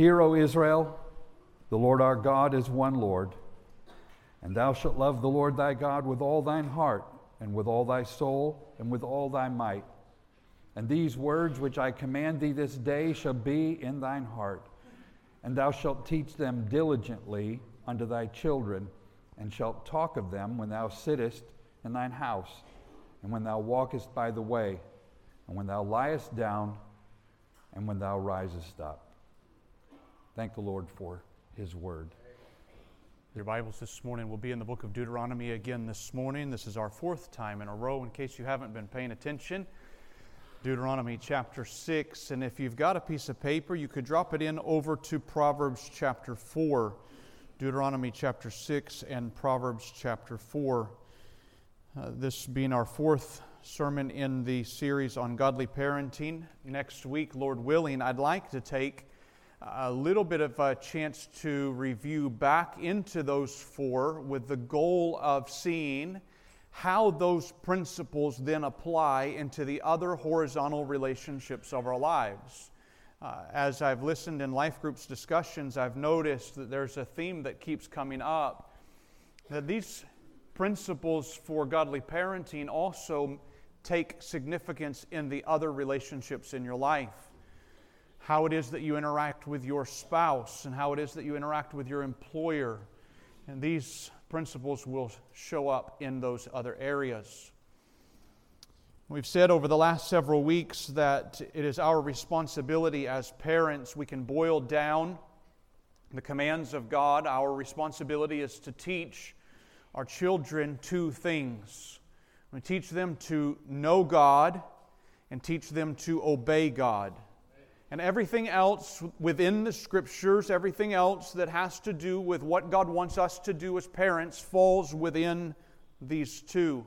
Hear, O Israel, the Lord our God is one Lord. And thou shalt love the Lord thy God with all thine heart, and with all thy soul, and with all thy might. And these words which I command thee this day shall be in thine heart. And thou shalt teach them diligently unto thy children, and shalt talk of them when thou sittest in thine house, and when thou walkest by the way, and when thou liest down, and when thou risest up. Thank the Lord for his word. Your Bibles this morning will be in the book of Deuteronomy again this morning. This is our fourth time in a row, in case you haven't been paying attention. Deuteronomy chapter 6. And if you've got a piece of paper, you could drop it in over to Proverbs chapter 4. Deuteronomy chapter 6 and Proverbs chapter 4. Uh, this being our fourth sermon in the series on godly parenting. Next week, Lord willing, I'd like to take a little bit of a chance to review back into those four with the goal of seeing how those principles then apply into the other horizontal relationships of our lives. Uh, as I've listened in life groups discussions, I've noticed that there's a theme that keeps coming up that these principles for godly parenting also take significance in the other relationships in your life how it is that you interact with your spouse and how it is that you interact with your employer. And these principles will show up in those other areas. We've said over the last several weeks that it is our responsibility as parents, we can boil down the commands of God. Our responsibility is to teach our children two things. We teach them to know God and teach them to obey God and everything else within the scriptures, everything else that has to do with what God wants us to do as parents, falls within these two.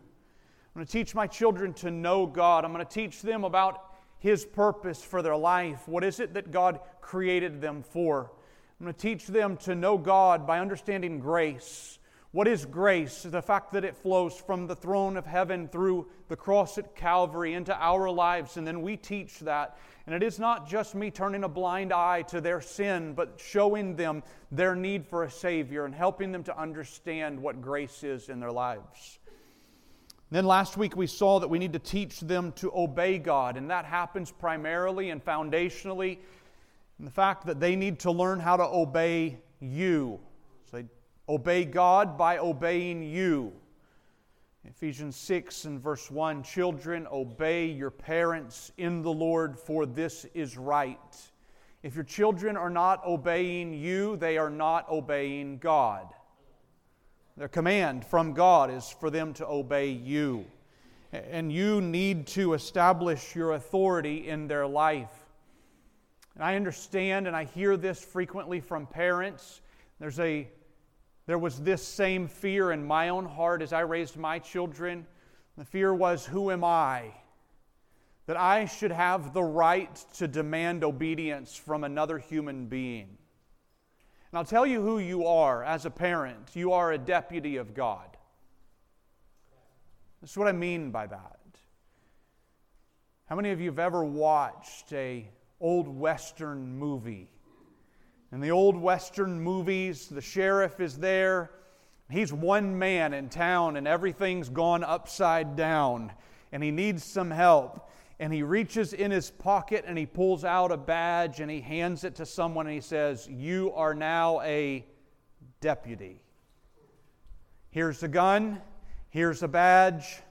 I'm going to teach my children to know God. I'm going to teach them about His purpose for their life. What is it that God created them for? I'm going to teach them to know God by understanding grace. What is grace? The fact that it flows from the throne of heaven through the cross at Calvary into our lives, and then we teach that. And it is not just me turning a blind eye to their sin, but showing them their need for a Savior and helping them to understand what grace is in their lives. Then last week we saw that we need to teach them to obey God, and that happens primarily and foundationally in the fact that they need to learn how to obey you. So they obey God by obeying you. Ephesians 6 and verse 1 Children, obey your parents in the Lord, for this is right. If your children are not obeying you, they are not obeying God. Their command from God is for them to obey you. And you need to establish your authority in their life. And I understand and I hear this frequently from parents. There's a there was this same fear in my own heart as I raised my children. The fear was, Who am I? That I should have the right to demand obedience from another human being. And I'll tell you who you are as a parent. You are a deputy of God. That's what I mean by that. How many of you have ever watched a old western movie? In the old Western movies, the sheriff is there. He's one man in town, and everything's gone upside down, and he needs some help. And he reaches in his pocket and he pulls out a badge and he hands it to someone and he says, You are now a deputy. Here's a gun, here's a badge.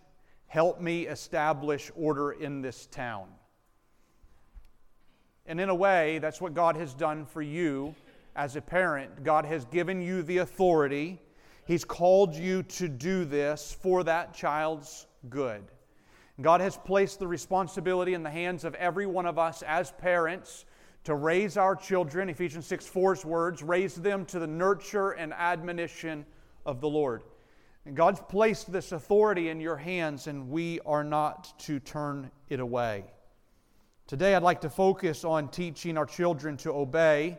Help me establish order in this town. And in a way, that's what God has done for you as a parent. God has given you the authority. He's called you to do this for that child's good. God has placed the responsibility in the hands of every one of us as parents to raise our children, Ephesians 6 4's words, raise them to the nurture and admonition of the Lord. And God's placed this authority in your hands, and we are not to turn it away. Today, I'd like to focus on teaching our children to obey,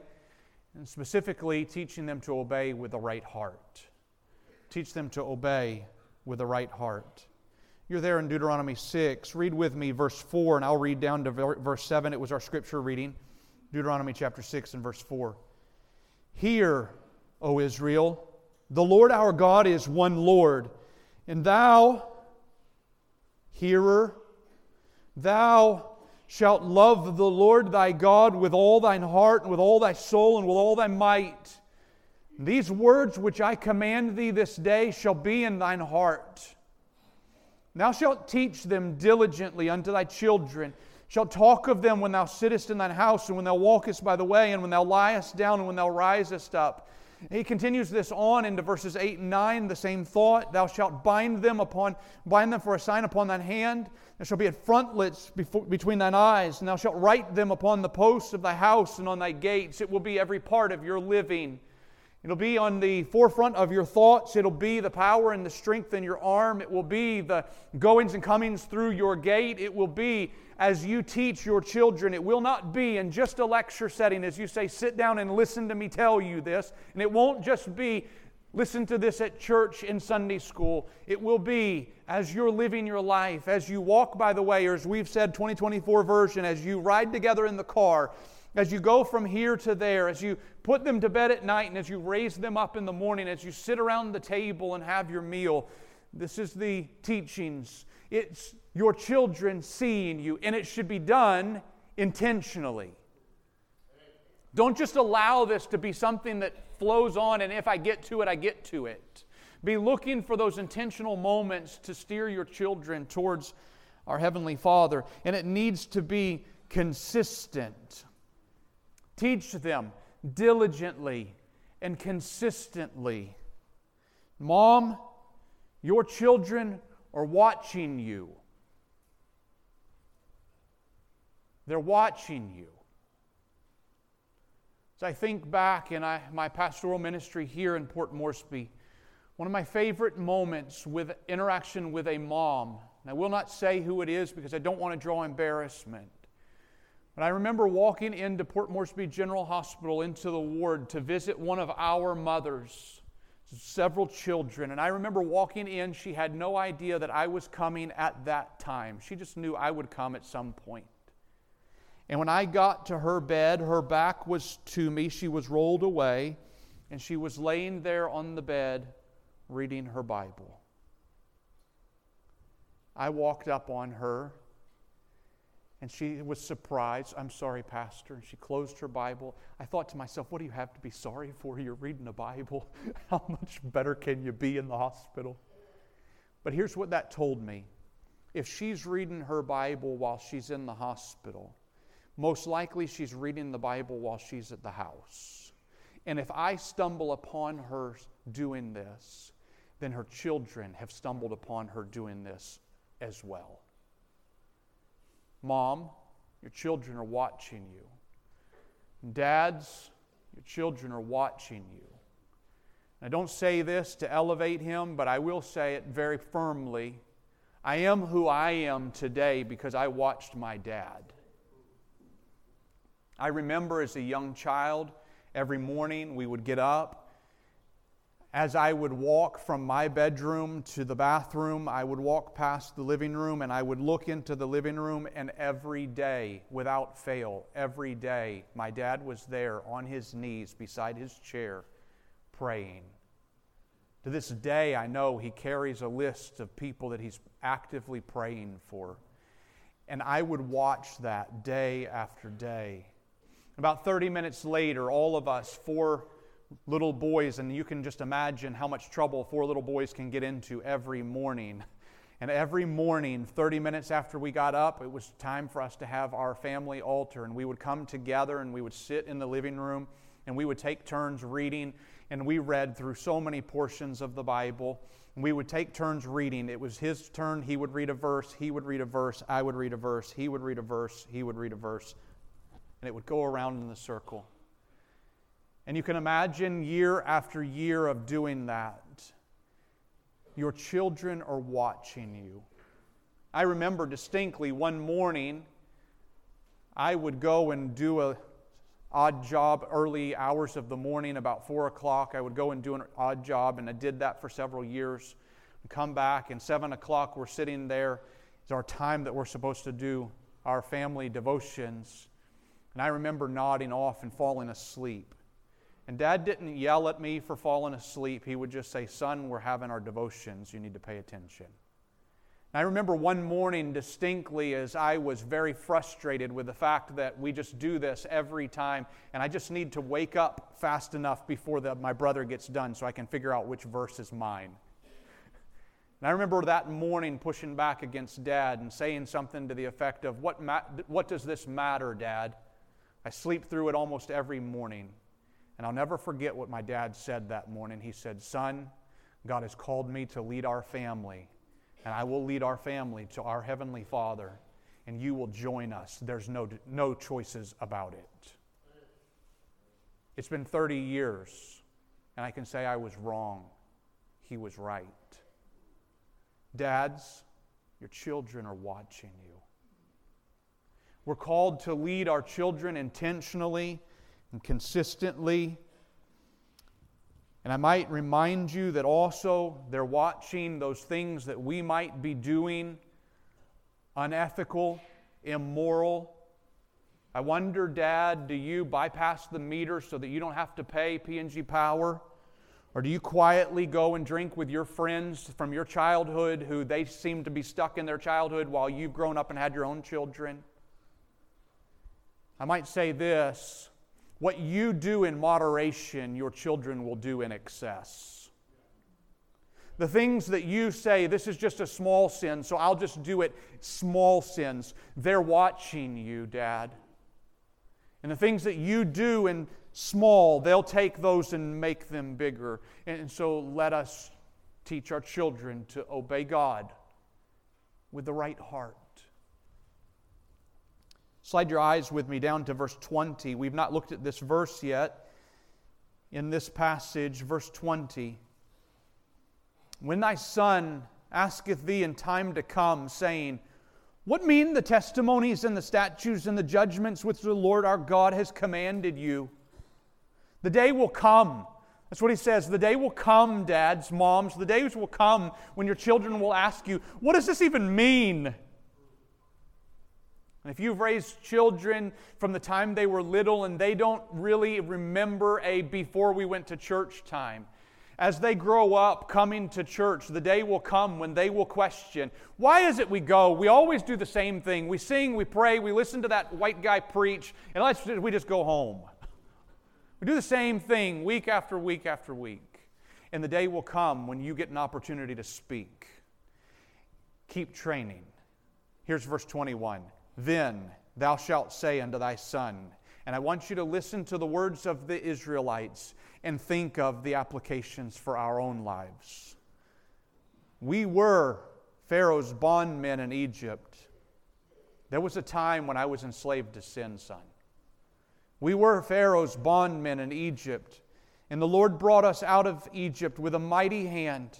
and specifically teaching them to obey with the right heart. Teach them to obey with the right heart. You're there in Deuteronomy 6. Read with me verse 4, and I'll read down to verse 7. It was our scripture reading. Deuteronomy chapter 6 and verse 4. Hear, O Israel, the Lord our God is one Lord, and thou, hearer, thou shalt love the Lord thy God with all thine heart, and with all thy soul, and with all thy might. These words which I command thee this day shall be in thine heart. Thou shalt teach them diligently unto thy children, shalt talk of them when thou sittest in thine house, and when thou walkest by the way, and when thou liest down, and when thou risest up. He continues this on into verses 8 and 9, the same thought. Thou shalt bind them upon, bind them for a sign upon thine hand. There shall be a frontlets before, between thine eyes, and thou shalt write them upon the posts of thy house and on thy gates. It will be every part of your living. It'll be on the forefront of your thoughts. It'll be the power and the strength in your arm. It will be the goings and comings through your gate. It will be as you teach your children. It will not be in just a lecture setting as you say, sit down and listen to me tell you this. And it won't just be listen to this at church in Sunday school. It will be as you're living your life, as you walk by the way, or as we've said, 2024 version, as you ride together in the car as you go from here to there, as you put them to bed at night, and as you raise them up in the morning, as you sit around the table and have your meal, this is the teachings. It's your children seeing you, and it should be done intentionally. Don't just allow this to be something that flows on, and if I get to it, I get to it. Be looking for those intentional moments to steer your children towards our Heavenly Father, and it needs to be consistent. Teach them diligently and consistently. Mom, your children are watching you. They're watching you. I think back in I, my pastoral ministry here in Port Moresby, one of my favorite moments with interaction with a mom, and I will not say who it is because I don't want to draw embarrassment, but I remember walking into Port Moresby General Hospital into the ward to visit one of our mothers, several children. And I remember walking in, she had no idea that I was coming at that time. She just knew I would come at some point. And when I got to her bed, her back was to me. She was rolled away, and she was laying there on the bed reading her Bible. I walked up on her and she was surprised. I'm sorry, Pastor. And she closed her Bible. I thought to myself, what do you have to be sorry for? You're reading a Bible. How much better can you be in the hospital? But here's what that told me if she's reading her Bible while she's in the hospital, most likely she's reading the Bible while she's at the house. And if I stumble upon her doing this, then her children have stumbled upon her doing this as well. Mom, your children are watching you. Dads, your children are watching you. I don't say this to elevate him, but I will say it very firmly. I am who I am today because I watched my dad. I remember as a young child, every morning we would get up as I would walk from my bedroom to the bathroom, I would walk past the living room and I would look into the living room, and every day, without fail, every day, my dad was there on his knees beside his chair praying. To this day, I know he carries a list of people that he's actively praying for. And I would watch that day after day. About 30 minutes later, all of us, four little boys, and you can just imagine how much trouble four little boys can get into every morning. And every morning, 30 minutes after we got up, it was time for us to have our family altar. And we would come together and we would sit in the living room and we would take turns reading. And we read through so many portions of the Bible. We would take turns reading. It was his turn. He would read a verse. He would read a verse. I would read a verse. He would read a verse. He would read a verse. And it would go around in the circle. And you can imagine year after year of doing that. Your children are watching you. I remember distinctly one morning, I would go and do a odd job early hours of the morning, about four o'clock. I would go and do an odd job, and I did that for several years. And Come back, and seven o'clock, we're sitting there. It's our time that we're supposed to do our family devotions. And I remember nodding off and falling asleep. And dad didn't yell at me for falling asleep. He would just say, Son, we're having our devotions. You need to pay attention. And I remember one morning distinctly as I was very frustrated with the fact that we just do this every time, and I just need to wake up fast enough before the, my brother gets done so I can figure out which verse is mine. And I remember that morning pushing back against dad and saying something to the effect of, What, ma- what does this matter, dad? I sleep through it almost every morning. And I'll never forget what my dad said that morning. He said, Son, God has called me to lead our family, and I will lead our family to our Heavenly Father, and you will join us. There's no, no choices about it. It's been 30 years, and I can say I was wrong. He was right. Dads, your children are watching you. We're called to lead our children intentionally and consistently. And I might remind you that also they're watching those things that we might be doing unethical, immoral. I wonder, Dad, do you bypass the meter so that you don't have to pay PNG Power? Or do you quietly go and drink with your friends from your childhood who they seem to be stuck in their childhood while you've grown up and had your own children? I might say this what you do in moderation, your children will do in excess. The things that you say, this is just a small sin, so I'll just do it, small sins, they're watching you, Dad. And the things that you do in small, they'll take those and make them bigger. And so let us teach our children to obey God with the right heart. Slide your eyes with me down to verse 20. We've not looked at this verse yet. In this passage, verse 20. When thy son asketh thee in time to come, saying, What mean the testimonies and the statutes and the judgments which the Lord our God has commanded you? The day will come. That's what he says. The day will come, dads, moms. The days will come when your children will ask you, What does this even mean? And if you've raised children from the time they were little and they don't really remember a before we went to church time, as they grow up coming to church, the day will come when they will question why is it we go? We always do the same thing. We sing, we pray, we listen to that white guy preach, and let's, we just go home. We do the same thing week after week after week. And the day will come when you get an opportunity to speak. Keep training. Here's verse 21 then thou shalt say unto thy son, and I want you to listen to the words of the Israelites and think of the applications for our own lives. We were Pharaoh's bondmen in Egypt. There was a time when I was enslaved to sin, son. We were Pharaoh's bondmen in Egypt, and the Lord brought us out of Egypt with a mighty hand.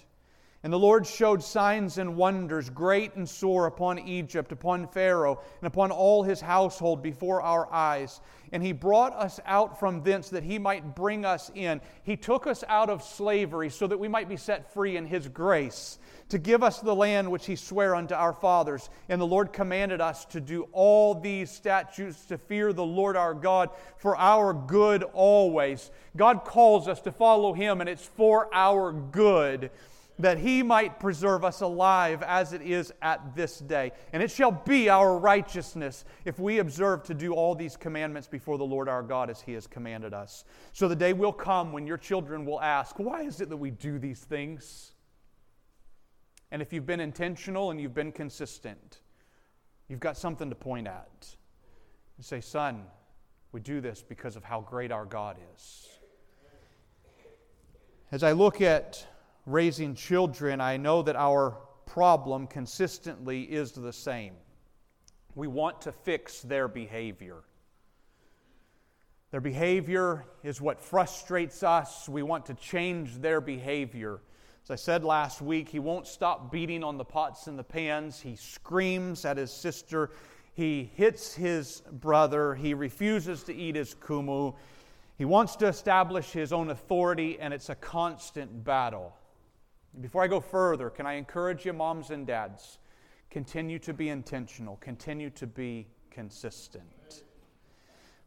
And the Lord showed signs and wonders, great and sore, upon Egypt, upon Pharaoh, and upon all his household before our eyes. And he brought us out from thence that he might bring us in. He took us out of slavery so that we might be set free in his grace, to give us the land which he sware unto our fathers. And the Lord commanded us to do all these statutes, to fear the Lord our God for our good always. God calls us to follow him, and it's for our good that he might preserve us alive as it is at this day. And it shall be our righteousness if we observe to do all these commandments before the Lord our God as he has commanded us. So the day will come when your children will ask, Why is it that we do these things? And if you've been intentional and you've been consistent, you've got something to point at. You say, Son, we do this because of how great our God is. As I look at raising children, I know that our problem consistently is the same. We want to fix their behavior. Their behavior is what frustrates us. We want to change their behavior. As I said last week, he won't stop beating on the pots and the pans. He screams at his sister. He hits his brother. He refuses to eat his kumu. He wants to establish his own authority, and it's a constant battle. Before I go further, can I encourage you, moms and dads, continue to be intentional, continue to be consistent.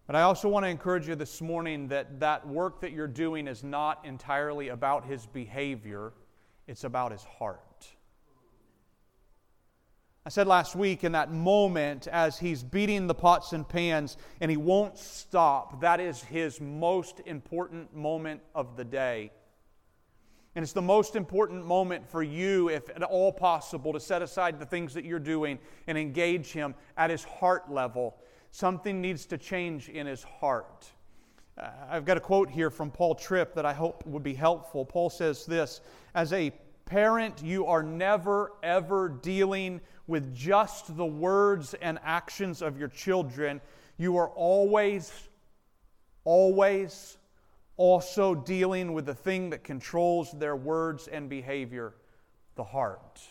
But I also want to encourage you this morning that that work that you're doing is not entirely about his behavior, it's about his heart. I said last week in that moment as he's beating the pots and pans and he won't stop, that is his most important moment of the day. And it's the most important moment for you, if at all possible, to set aside the things that you're doing and engage him at his heart level. Something needs to change in his heart. Uh, I've got a quote here from Paul Tripp that I hope would be helpful. Paul says this As a parent, you are never, ever dealing with just the words and actions of your children. You are always, always also dealing with the thing that controls their words and behavior the heart.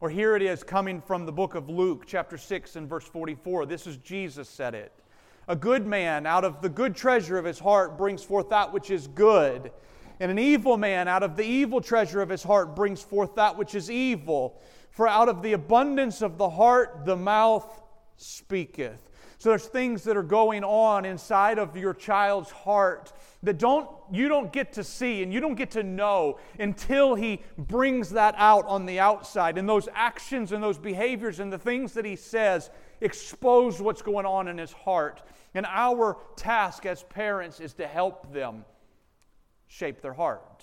Or here it is coming from the book of Luke, chapter 6, and verse 44. This is Jesus said it. A good man out of the good treasure of his heart brings forth that which is good. And an evil man out of the evil treasure of his heart brings forth that which is evil. For out of the abundance of the heart, the mouth speaketh. So there's things that are going on inside of your child's heart that don't you don't get to see and you don't get to know until he brings that out on the outside. And those actions and those behaviors and the things that he says expose what's going on in his heart. And our task as parents is to help them shape their heart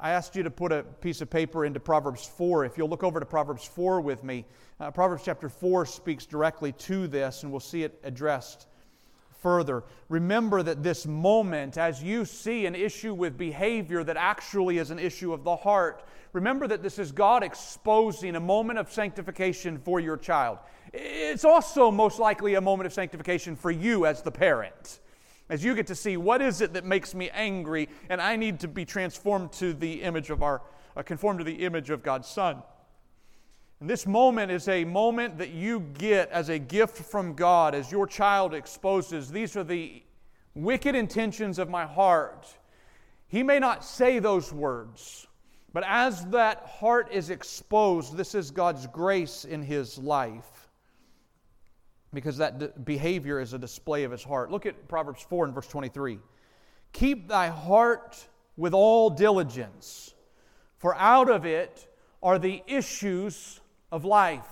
I asked you to put a piece of paper into Proverbs 4. If you'll look over to Proverbs 4 with me, uh, Proverbs chapter 4 speaks directly to this, and we'll see it addressed further. Remember that this moment, as you see an issue with behavior that actually is an issue of the heart, remember that this is God exposing a moment of sanctification for your child. It's also most likely a moment of sanctification for you as the parent as you get to see what is it that makes me angry and i need to be transformed to the image of our uh, conformed to the image of god's son. And this moment is a moment that you get as a gift from god as your child exposes these are the wicked intentions of my heart. He may not say those words but as that heart is exposed this is god's grace in his life because that behavior is a display of his heart. Look at Proverbs 4 and verse 23. Keep thy heart with all diligence, for out of it are the issues of life.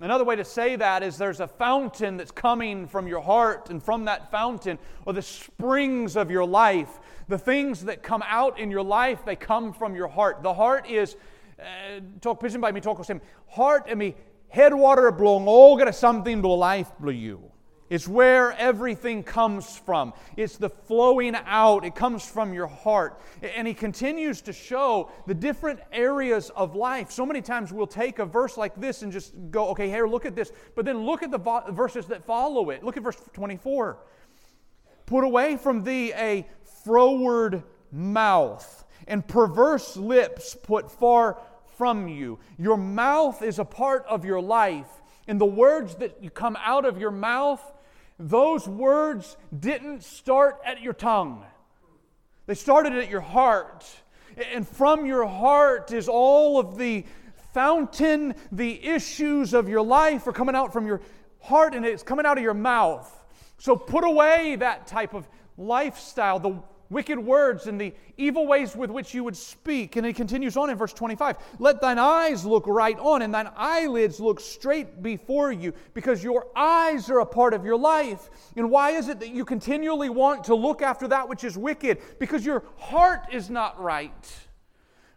Another way to say that is there's a fountain that's coming from your heart, and from that fountain are the springs of your life. The things that come out in your life, they come from your heart. The heart is, uh, talk by me, talk. Heart, I mean, headwater blowing oh, all got something to life blue you. It's where everything comes from. It's the flowing out. It comes from your heart. And he continues to show the different areas of life. So many times we'll take a verse like this and just go, okay, here, look at this. But then look at the vo- verses that follow it. Look at verse 24. Put away from thee a froward mouth and perverse lips put far from you. Your mouth is a part of your life. And the words that come out of your mouth, those words didn't start at your tongue, they started at your heart. And from your heart is all of the fountain, the issues of your life are coming out from your heart and it's coming out of your mouth. So put away that type of lifestyle, the wicked words and the evil ways with which you would speak. And he continues on in verse 25 Let thine eyes look right on, and thine eyelids look straight before you, because your eyes are a part of your life. And why is it that you continually want to look after that which is wicked? Because your heart is not right.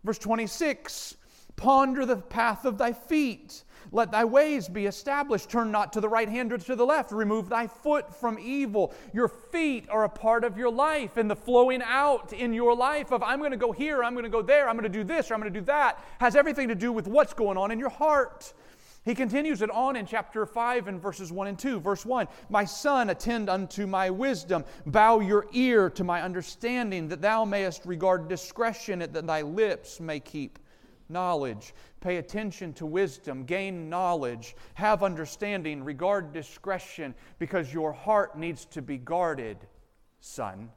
Verse 26 Ponder the path of thy feet let thy ways be established. Turn not to the right hand or to the left. Remove thy foot from evil. Your feet are a part of your life, and the flowing out in your life of I'm going to go here, I'm going to go there, I'm going to do this, or I'm going to do that has everything to do with what's going on in your heart. He continues it on in chapter 5 and verses 1 and 2. Verse 1 My son, attend unto my wisdom, bow your ear to my understanding, that thou mayest regard discretion, that thy lips may keep knowledge. Pay attention to wisdom, gain knowledge, have understanding, regard discretion, because your heart needs to be guarded, son.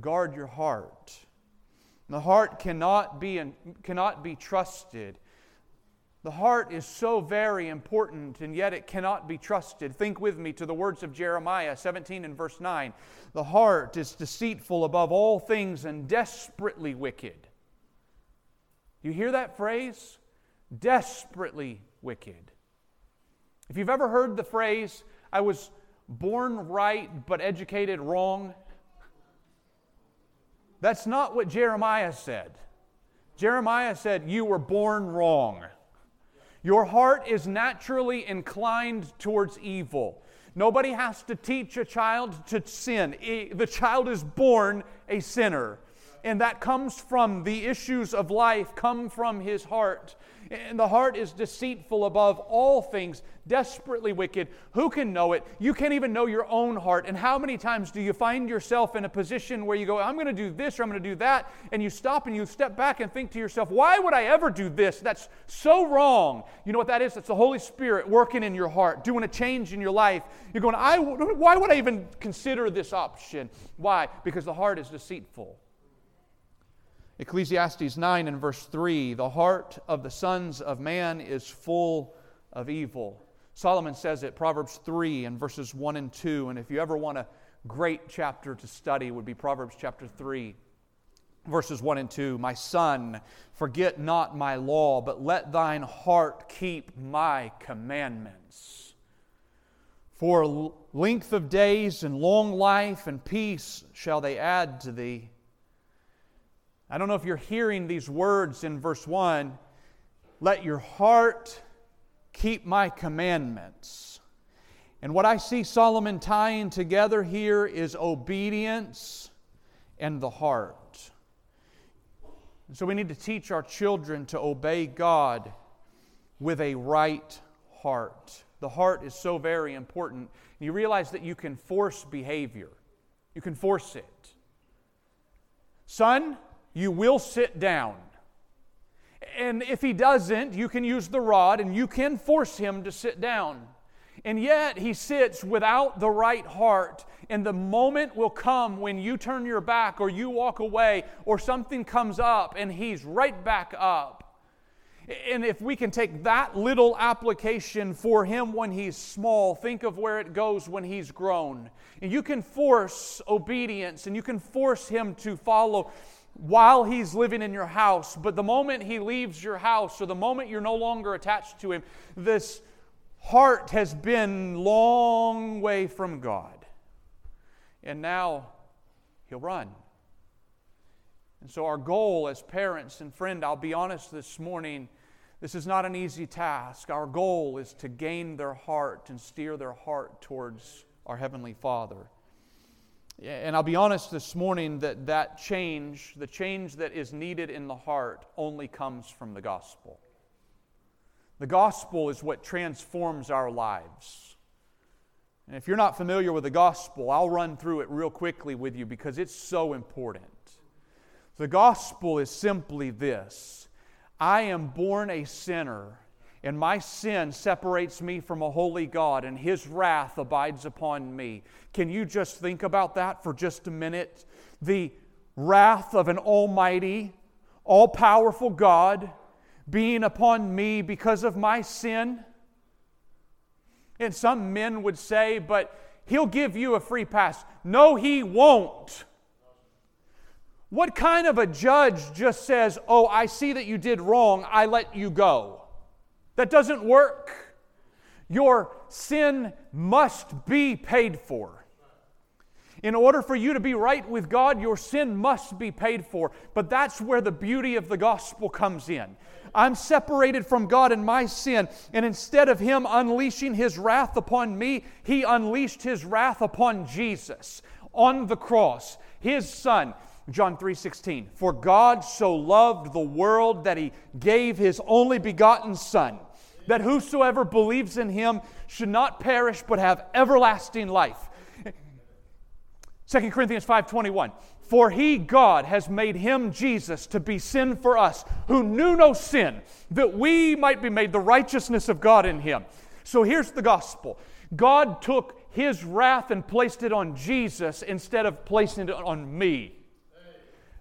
Guard your heart. The heart cannot be, cannot be trusted. The heart is so very important, and yet it cannot be trusted. Think with me to the words of Jeremiah 17 and verse 9. The heart is deceitful above all things and desperately wicked. You hear that phrase? Desperately wicked. If you've ever heard the phrase, I was born right but educated wrong, that's not what Jeremiah said. Jeremiah said, You were born wrong. Your heart is naturally inclined towards evil. Nobody has to teach a child to sin. The child is born a sinner. And that comes from the issues of life, come from his heart. And the heart is deceitful above all things, desperately wicked. Who can know it? You can't even know your own heart. And how many times do you find yourself in a position where you go, I'm going to do this or I'm going to do that? And you stop and you step back and think to yourself, why would I ever do this? That's so wrong. You know what that is? That's the Holy Spirit working in your heart, doing a change in your life. You're going, I, why would I even consider this option? Why? Because the heart is deceitful. Ecclesiastes 9 and verse 3 The heart of the sons of man is full of evil. Solomon says it, Proverbs 3 and verses 1 and 2. And if you ever want a great chapter to study, would be Proverbs chapter 3, verses 1 and 2. My son, forget not my law, but let thine heart keep my commandments. For length of days and long life and peace shall they add to thee. I don't know if you're hearing these words in verse 1 let your heart keep my commandments. And what I see Solomon tying together here is obedience and the heart. so we need to teach our children to obey God with a right heart. The heart is so very important. You realize that you can force behavior, you can force it. Son, you will sit down. And if he doesn't, you can use the rod and you can force him to sit down. And yet he sits without the right heart. And the moment will come when you turn your back or you walk away or something comes up and he's right back up. And if we can take that little application for him when he's small, think of where it goes when he's grown. And you can force obedience and you can force him to follow while he's living in your house, but the moment he leaves your house or the moment you're no longer attached to him, this heart has been long way from God. And now he'll run. And so, our goal as parents and friend, I'll be honest this morning, this is not an easy task. Our goal is to gain their heart and steer their heart towards our Heavenly Father. And I'll be honest this morning that that change, the change that is needed in the heart, only comes from the gospel. The gospel is what transforms our lives. And if you're not familiar with the gospel, I'll run through it real quickly with you because it's so important. The gospel is simply this I am born a sinner and my sin separates me from a holy God, and His wrath abides upon me. Can you just think about that for just a minute? The wrath of an almighty, all powerful God being upon me because of my sin? And some men would say, but He'll give you a free pass. No, He won't. What kind of a judge just says, Oh, I see that you did wrong, I let you go? That doesn't work. Your sin must be paid for. In order for you to be right with God, your sin must be paid for. But that's where the beauty of the gospel comes in. I'm separated from God in my sin, and instead of Him unleashing His wrath upon me, He unleashed His wrath upon Jesus on the cross, His Son. John 3:16 For God so loved the world that he gave his only begotten son that whosoever believes in him should not perish but have everlasting life. 2 Corinthians 5:21 For he God has made him Jesus to be sin for us who knew no sin that we might be made the righteousness of God in him. So here's the gospel. God took his wrath and placed it on Jesus instead of placing it on me.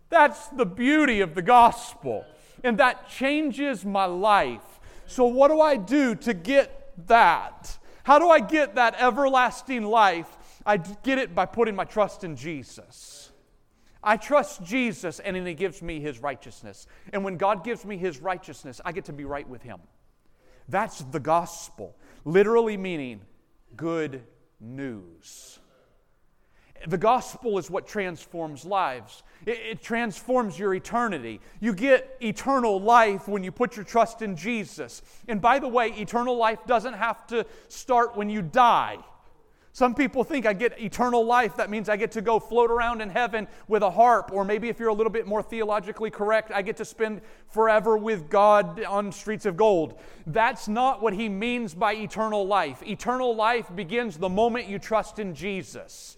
That's the beauty of the gospel. And that changes my life So, what do I do to get that? How do I get that everlasting life? I get it by putting my trust in Jesus. I trust Jesus, and then He gives me His righteousness. And when God gives me His righteousness, I get to be right with Him. That's the gospel, literally meaning good news. The gospel is what transforms lives. It, it, transforms your eternity. You get eternal life when you put your trust in Jesus. And by the way, eternal life doesn't have to start when you die. Some people think I get eternal life. That means I get to go float around in heaven with a harp, or maybe if you're a little bit more theologically correct, I get to spend forever with God on streets of gold. That's not what he means by eternal life. Eternal life begins the moment you trust in Jesus.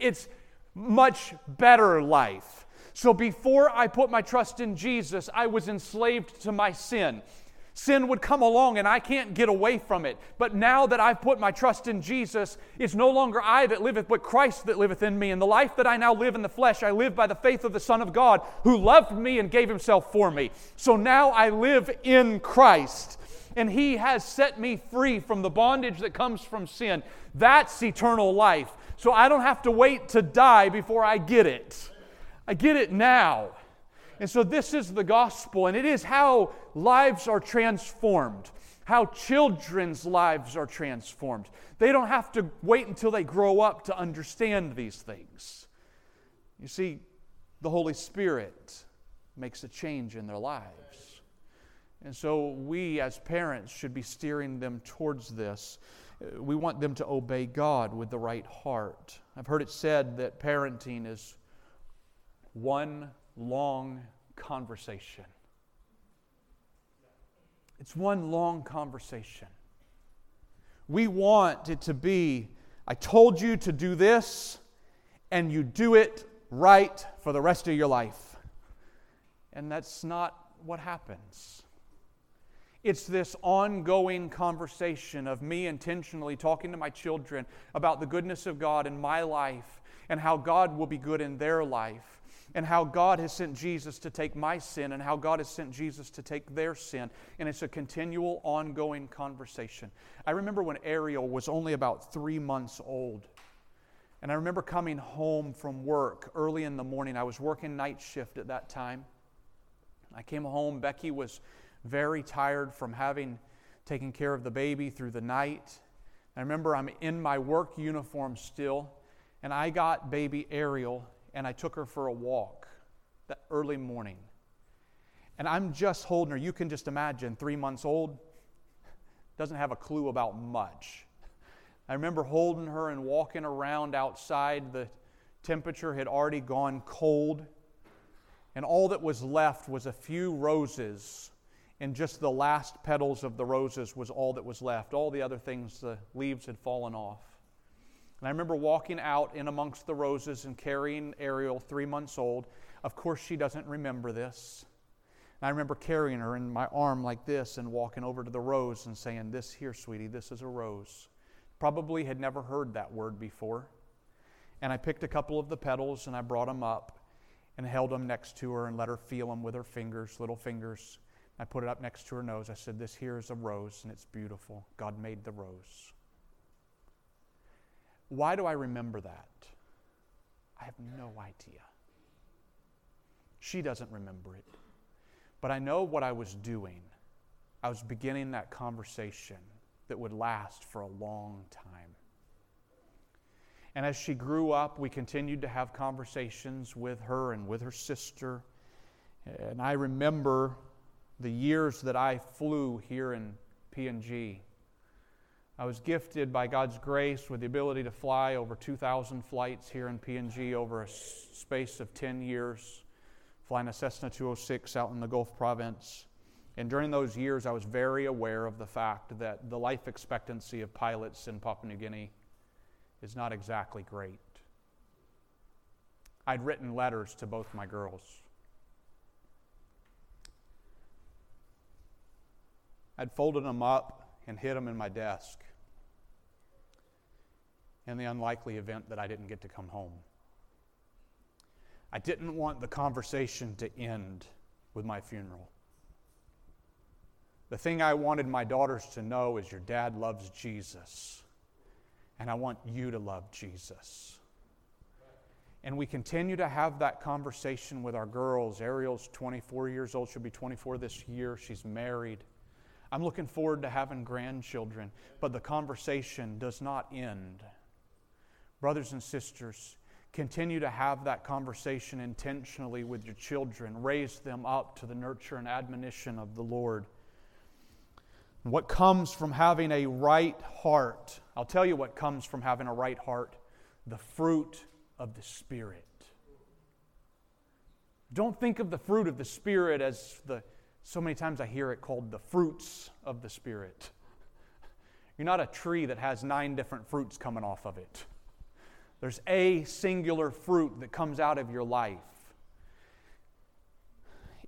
It's much better life. So before I put my trust in Jesus, I was enslaved to my sin. Sin would come along and I can't get away from it. But now that I've put my trust in Jesus, it's no longer I that liveth, but Christ that liveth in me. And the life that I now live in the flesh, I live by the faith of the Son of God who loved me and gave himself for me. So now I live in Christ. And he has set me free from the bondage that comes from sin. That's eternal life. So I don't have to wait to die before I get it. I get it now. And so, this is the gospel, and it is how lives are transformed, how children's lives are transformed. They don't have to wait until they grow up to understand these things. You see, the Holy Spirit makes a change in their lives. And so, we as parents should be steering them towards this. We want them to obey God with the right heart. I've heard it said that parenting is one long conversation. It's one long conversation. We want it to be I told you to do this, and you do it right for the rest of your life. And that's not what happens. It's this ongoing conversation of me intentionally talking to my children about the goodness of God in my life and how God will be good in their life and how God has sent Jesus to take my sin and how God has sent Jesus to take their sin. And it's a continual, ongoing conversation. I remember when Ariel was only about three months old. And I remember coming home from work early in the morning. I was working night shift at that time. I came home. Becky was very tired from having taken care of the baby through the night. I remember I'm in my work uniform still, and I got baby Ariel and I took her for a walk that early morning. And I'm just holding her. You can just imagine, three months old, doesn't have a clue about much. I remember holding her and walking around outside. The temperature had already gone cold, and all that was left was a few roses, and just the last petals of the roses was all that was left. All the other things, the leaves had fallen off. And I remember walking out in amongst the roses and carrying Ariel, three months old. Of course, she doesn't remember this. And I remember carrying her in my arm like this and walking over to the rose and saying, This here, sweetie, this is a rose. Probably had never heard that word before. And I picked a couple of the petals and I brought them up and held them next to her and let her feel them with her fingers, little fingers. I put it up next to her nose. I said, This here is a rose and it's beautiful. God made the rose. Why do I remember that? I have no idea. She doesn't remember it. But I know what I was doing. I was beginning that conversation that would last for a long time. And as she grew up, we continued to have conversations with her and with her sister. And I remember the years that I flew here in PNG I was gifted by God's grace with the ability to fly over 2,000 flights here in PNG over a space of 10 years, flying a Cessna 206 out in the Gulf province. And during those years, I was very aware of the fact that the life expectancy of pilots in Papua New Guinea is not exactly great. I'd written letters to both my girls. I'd folded them up and hid them in my desk in the unlikely event that I didn't get to come home. I didn't want the conversation to end with my funeral. The thing I wanted my daughters to know is your dad loves Jesus, and I want you to love Jesus. And we continue to have that conversation with our girls. Ariel's 24 years old, she'll be 24 this year. She's married. I'm looking forward to having grandchildren, but the conversation does not end. Brothers and sisters, continue to have that conversation intentionally with your children. Raise them up to the nurture and admonition of the Lord. What comes from having a right heart? I'll tell you what comes from having a right heart the fruit of the Spirit. Don't think of the fruit of the Spirit as the, so many times I hear it called the fruits of the Spirit. You're not a tree that has nine different fruits coming off of it. There's a singular fruit that comes out of your life.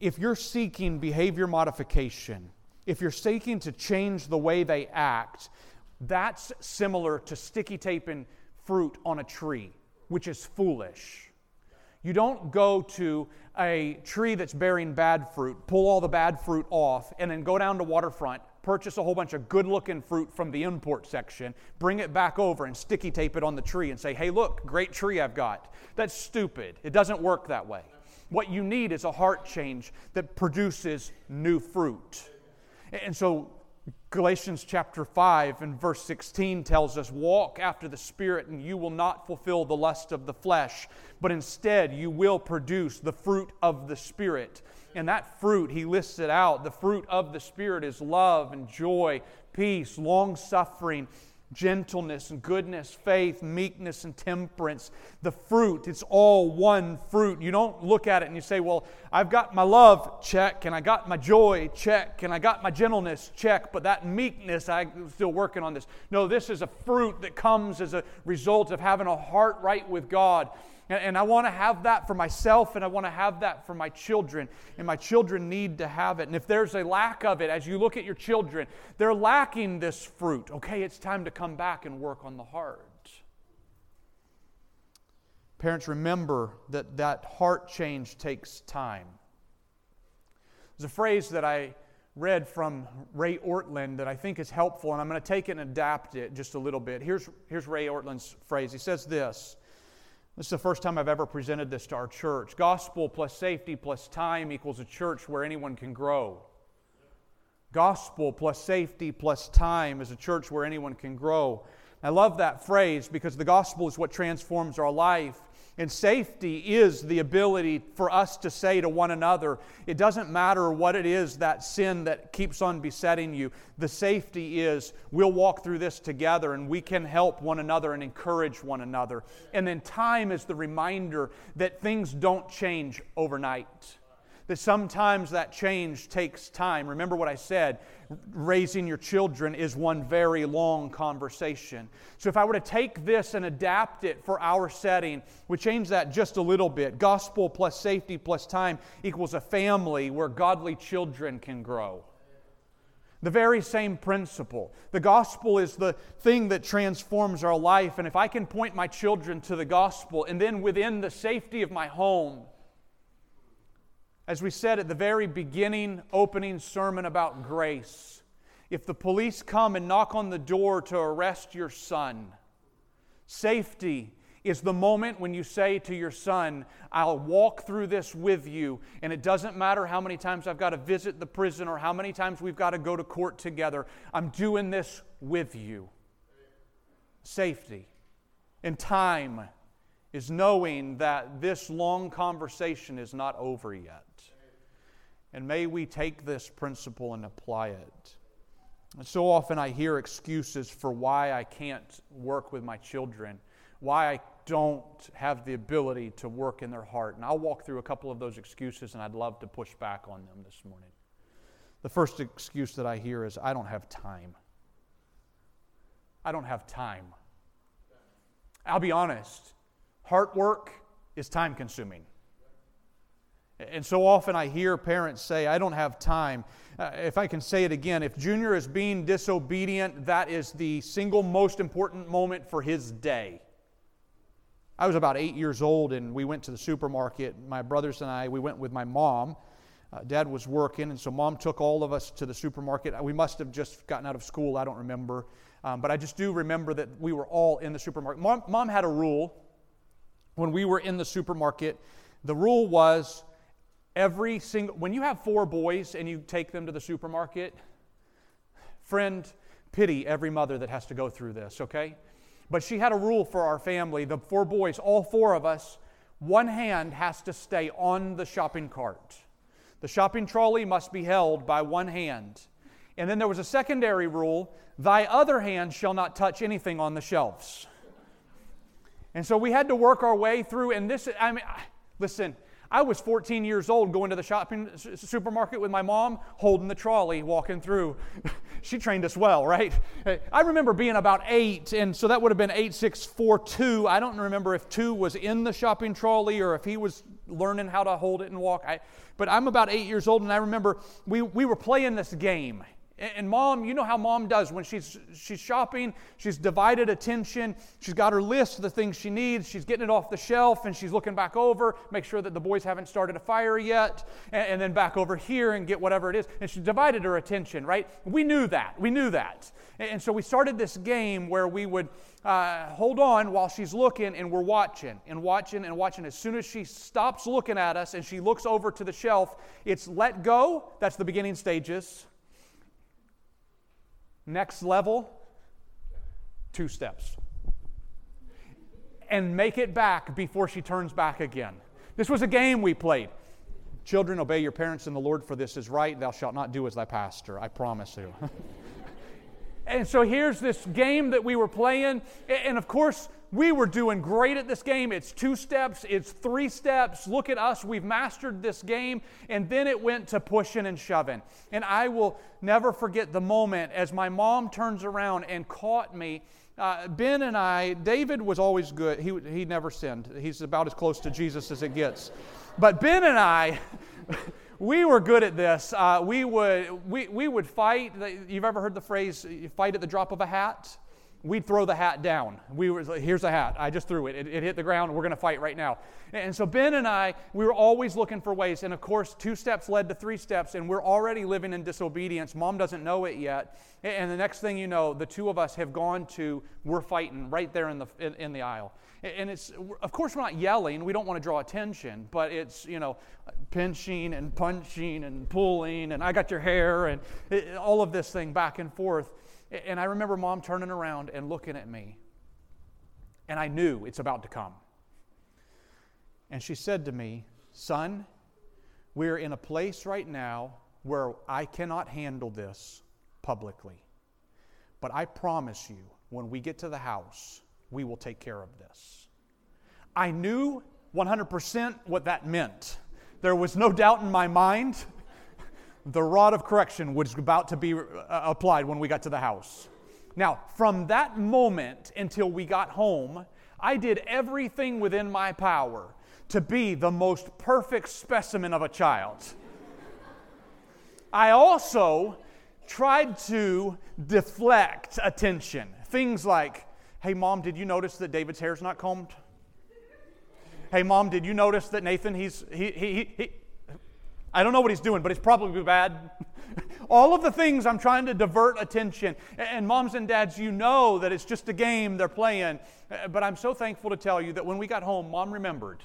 If you're seeking behavior modification, if you're seeking to change the way they act, that's similar to sticky taping fruit on a tree which is foolish. You don't go to a tree that's bearing bad fruit, pull all the bad fruit off, and then go down to waterfront, purchase a whole bunch of good looking fruit from the import section, bring it back over and sticky tape it on the tree and say, hey, look, great tree I've got. That's stupid. It doesn't work that way. What you need is a heart change that produces new fruit. And so Galatians chapter 5 and verse 16 tells us, Walk after the Spirit, and you will not fulfill the lust of the flesh, but instead you will produce the fruit of the Spirit. And that fruit, he lists it out. The fruit of the Spirit is love and joy, peace, long suffering gentleness and goodness, faith, meekness, and temperance. The fruit, it's all one fruit. You don't look at it and you say, Well, I've got my love, check, and I got my joy, check, and I got my gentleness, check, but that meekness, I'm still working on this. No, this is a fruit that comes as a result of having a heart right with God. And I want to have that for myself and I want to have that for my children. And my children need to have it. And if there's a lack of it, as you look at your children, they're lacking this fruit. Okay, it's time to come back and work on the heart. Parents, remember that that heart change takes time. There's a phrase that I read from Ray Ortlund that I think is helpful, and I'm going to take it and adapt it just a little bit. Here's, here's Ray Ortlund's phrase. He says this this is the first time I've ever presented this to our church. Gospel plus safety plus time equals a church where anyone can grow. Gospel plus safety plus time is a church where anyone can grow. I love that phrase because the gospel is what transforms our life. And safety is the ability for us to say to one another, it doesn't matter what it is, that sin that keeps on besetting you. The safety is we'll walk through this together and we can help one another and encourage one another. And then time is the reminder that things don't change overnight that sometimes that change takes time. Remember what I said raising your children is one very long conversation. So, if I were to take this and adapt it for our setting, we change that just a little bit. Gospel plus safety plus time equals a family where godly children can grow. The very same principle. The gospel is the thing that transforms our life. And if I can point my children to the gospel and then within the safety of my home, as we said at the very beginning, opening sermon about grace, if the police come and knock on the door to arrest your son, safety is the moment when you say to your son, I'll walk through this with you, and it doesn't matter how many times I've got to visit the prison or how many times we've got to go to court together, I'm doing this with you. Safety and time is knowing that this long conversation is not over yet. And may we take this principle and apply it. And so often I hear excuses for why I can't work with my children, why I don't have the ability to work in their heart. And I'll walk through a couple of those excuses, and I'd love to push back on them this morning. The first excuse that I hear is I don't have time. I don't have time. I'll be honest, heart work is time consuming. And so often I hear parents say, I don't have time. Uh, if I can say it again, if Junior is being disobedient, that is the single most important moment for his day. I was about eight years old and we went to the supermarket. My brothers and I, we went with my mom. uh, dad was working, and so mom took all of us to the supermarket. We must have just gotten out of school, I don't remember. Um, but I just do remember that we were all in the supermarket. Mom, mom had a rule when we were in the supermarket. The rule was every single, when you have four boys and you take them to the supermarket, friend, pity every mother that has to go through this, okay? But she had a rule for our family. The four boys, all four of us, one hand has to stay on the shopping cart. The shopping trolley must be held by one hand. And then there was a secondary rule thy other hand shall not touch anything on the shelves. And so we had to work our way through, and this, I mean, listen, I was 14 years old going to the shopping supermarket with my mom, holding the trolley, walking through. she trained us well, right? I remember being about eight, and so that would have been 8642. I don't remember if two was in the shopping trolley or if he was learning how to hold it and walk. I, but I'm about eight years old, and I remember we, we were playing this game. And mom, you know how mom does when she's she's shopping, she's divided attention, she's got her list of the things she needs, she's getting it off the shelf and she's looking back over, make sure that the boys haven't started a fire yet, and, and then back over here and get whatever it is. And she divided her attention, right? We knew that. We knew that. And, and so we started this game where we would uh, hold on while she's looking and we're watching and watching and watching. As soon as she stops looking at us and she looks over to the shelf, it's let go. That's the beginning stages. Next level, two steps. And make it back before she turns back again. This was a game we played. Children, obey your parents in the Lord, for this is right. Thou shalt not do as thy pastor. I promise you. and so here's this game that we were playing. And of course, we were doing great at this game. It's two steps, it's three steps. Look at us, we've mastered this game. And then it went to pushing and shoving. And I will never forget the moment as my mom turns around and caught me. Uh, ben and I, David was always good. He, he never sinned. He's about as close to Jesus as it gets. But Ben and I, we were good at this. Uh, we, would, we, we would fight. You've ever heard the phrase, fight at the drop of a hat? We'd throw the hat down. We were here's a hat. I just threw it. It, it hit the ground. We're going to fight right now. And so Ben and I, we were always looking for ways. And of course, two steps led to three steps, and we're already living in disobedience. Mom doesn't know it yet. And the next thing you know, the two of us have gone to we're fighting right there in the in, in the aisle. And it's of course we're not yelling. We don't want to draw attention, but it's you know pinching and punching and pulling and I got your hair and it, all of this thing back and forth. And I remember mom turning around and looking at me. And I knew it's about to come. And she said to me, Son, we're in a place right now where I cannot handle this publicly. But I promise you, when we get to the house, we will take care of this. I knew 100% what that meant. There was no doubt in my mind the rod of correction was about to be uh, applied when we got to the house. Now, from that moment until we got home, I did everything within my power to be the most perfect specimen of a child. I also tried to deflect attention. Things like, hey, mom, did you notice that David's hair's not combed? Hey, mom, did you notice that Nathan, he's, he, he, he, I don't know what he's doing, but it's probably bad. All of the things I'm trying to divert attention. And moms and dads, you know that it's just a game they're playing. Uh, but I'm so thankful to tell you that when we got home, mom remembered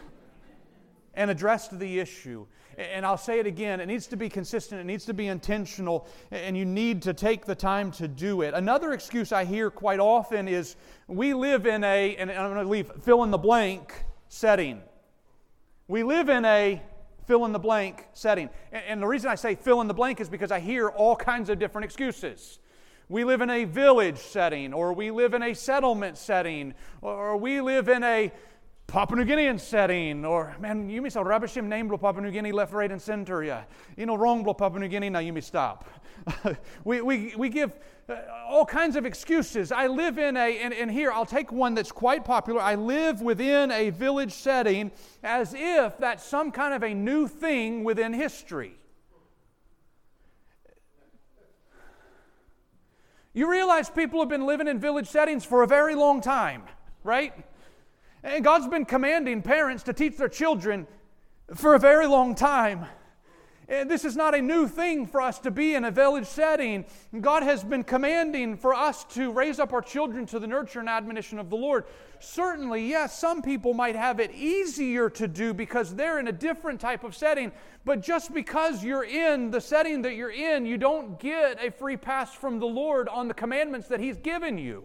and addressed the issue. And I'll say it again it needs to be consistent, it needs to be intentional, and you need to take the time to do it. Another excuse I hear quite often is we live in a, and I'm going to leave fill in the blank setting. We live in a fill in the blank setting. And the reason I say fill in the blank is because I hear all kinds of different excuses. We live in a village setting, or we live in a settlement setting, or we live in a Papua New Guinean setting, or man, you may say Rabashim name Papua New Guinea left, right, and center. Yeah, you know wrong Papua New Guinea. Now you may stop. we, we, we give Uh, all kinds of excuses. I live in a, and, and here I'll take one that's quite popular. I live within a village setting as if that's some kind of a new thing within history. You realize people have been living in village settings for a very long time, right? And God's been commanding parents to teach their children for a very long time. This is not a new thing for us to be in a village setting. God has been commanding for us to raise up our children to the nurture and admonition of the Lord. Certainly, yes, some people might have it easier to do because they're in a different type of setting. But just because you're in the setting that you're in, you don't get a free pass from the Lord on the commandments that He's given you.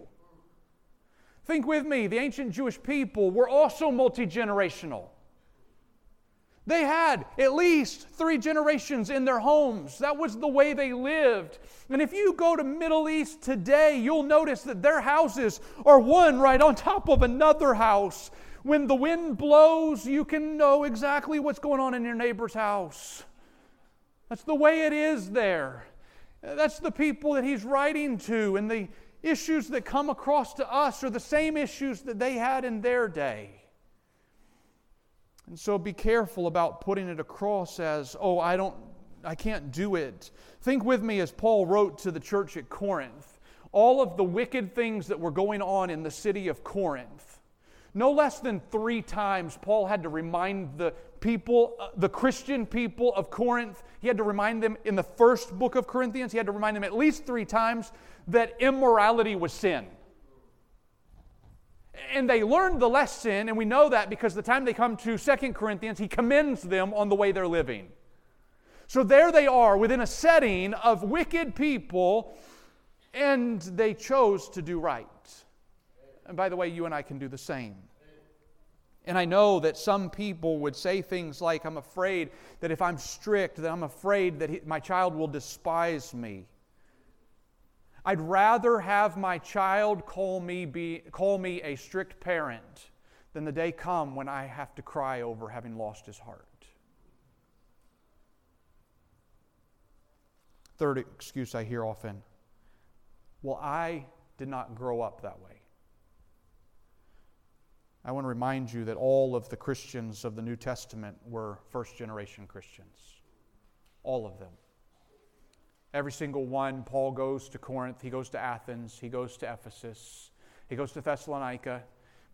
Think with me, the ancient Jewish people were also multi generational. They had at least three generations in their homes. That was the way they lived. And if you go to Middle East today, you'll notice that their houses are one right on top of another house. When the wind blows, you can know exactly what's going on in your neighbor's house. That's the way it is there. That's the people that he's writing to, and the issues that come across to us are the same issues that they had in their day. And so be careful about putting it across as, oh, I don't, I can't do it. Think with me as Paul wrote to the church at Corinth, all of the wicked things that were going on in the city of Corinth. No less than three times, Paul had to remind the people, uh, the Christian people of Corinth, he had to remind them in the first book of Corinthians, he had to remind them at least three times that immorality was sin. And they learned the lesson, and we know that because the time they come to Second Corinthians, he commends them on the way they're living. So there they are within a setting of wicked people, and they chose to do right. And by the way, you and I can do the same. And I know that some people would say things like, I'm afraid that if I'm strict, that I'm afraid that he, my child will despise me. I'd rather have my child call me, be, call me a strict parent than the day come when I have to cry over having lost his heart. Third excuse I hear often well, I did not grow up that way. I want to remind you that all of the Christians of the New Testament were first generation Christians. All of them. Every single one, Paul goes to Corinth, he goes to Athens, he goes to Ephesus, he goes to Thessalonica,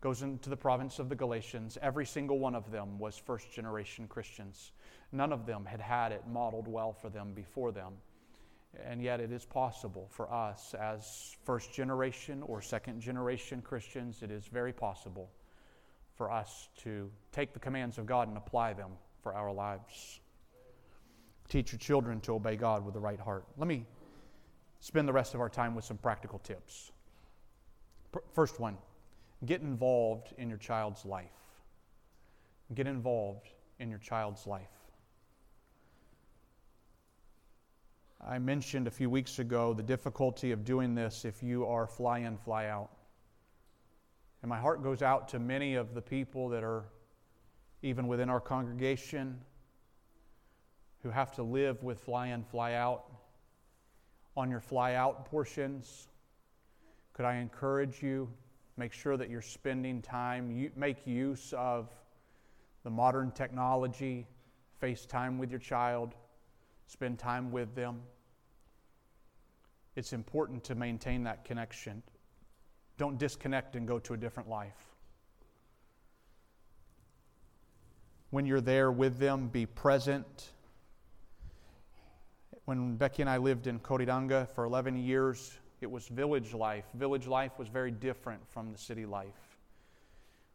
goes into the province of the Galatians. Every single one of them was first generation Christians. None of them had had it modeled well for them before them. And yet, it is possible for us as first generation or second generation Christians, it is very possible for us to take the commands of God and apply them for our lives. Teach your children to obey God with the right heart. Let me spend the rest of our time with some practical tips. First one get involved in your child's life. Get involved in your child's life. I mentioned a few weeks ago the difficulty of doing this if you are fly in, fly out. And my heart goes out to many of the people that are even within our congregation who have to live with fly in, fly out. On your fly out portions, could I encourage you? Make sure that you're spending time, you, make use of the modern technology, FaceTime with your child, spend time with them. It's important to maintain that connection. Don't disconnect and go to a different life. When you're there with them, be present when Becky and I lived in Coridanga for 11 years, it was village life. Village life was very different from the city life.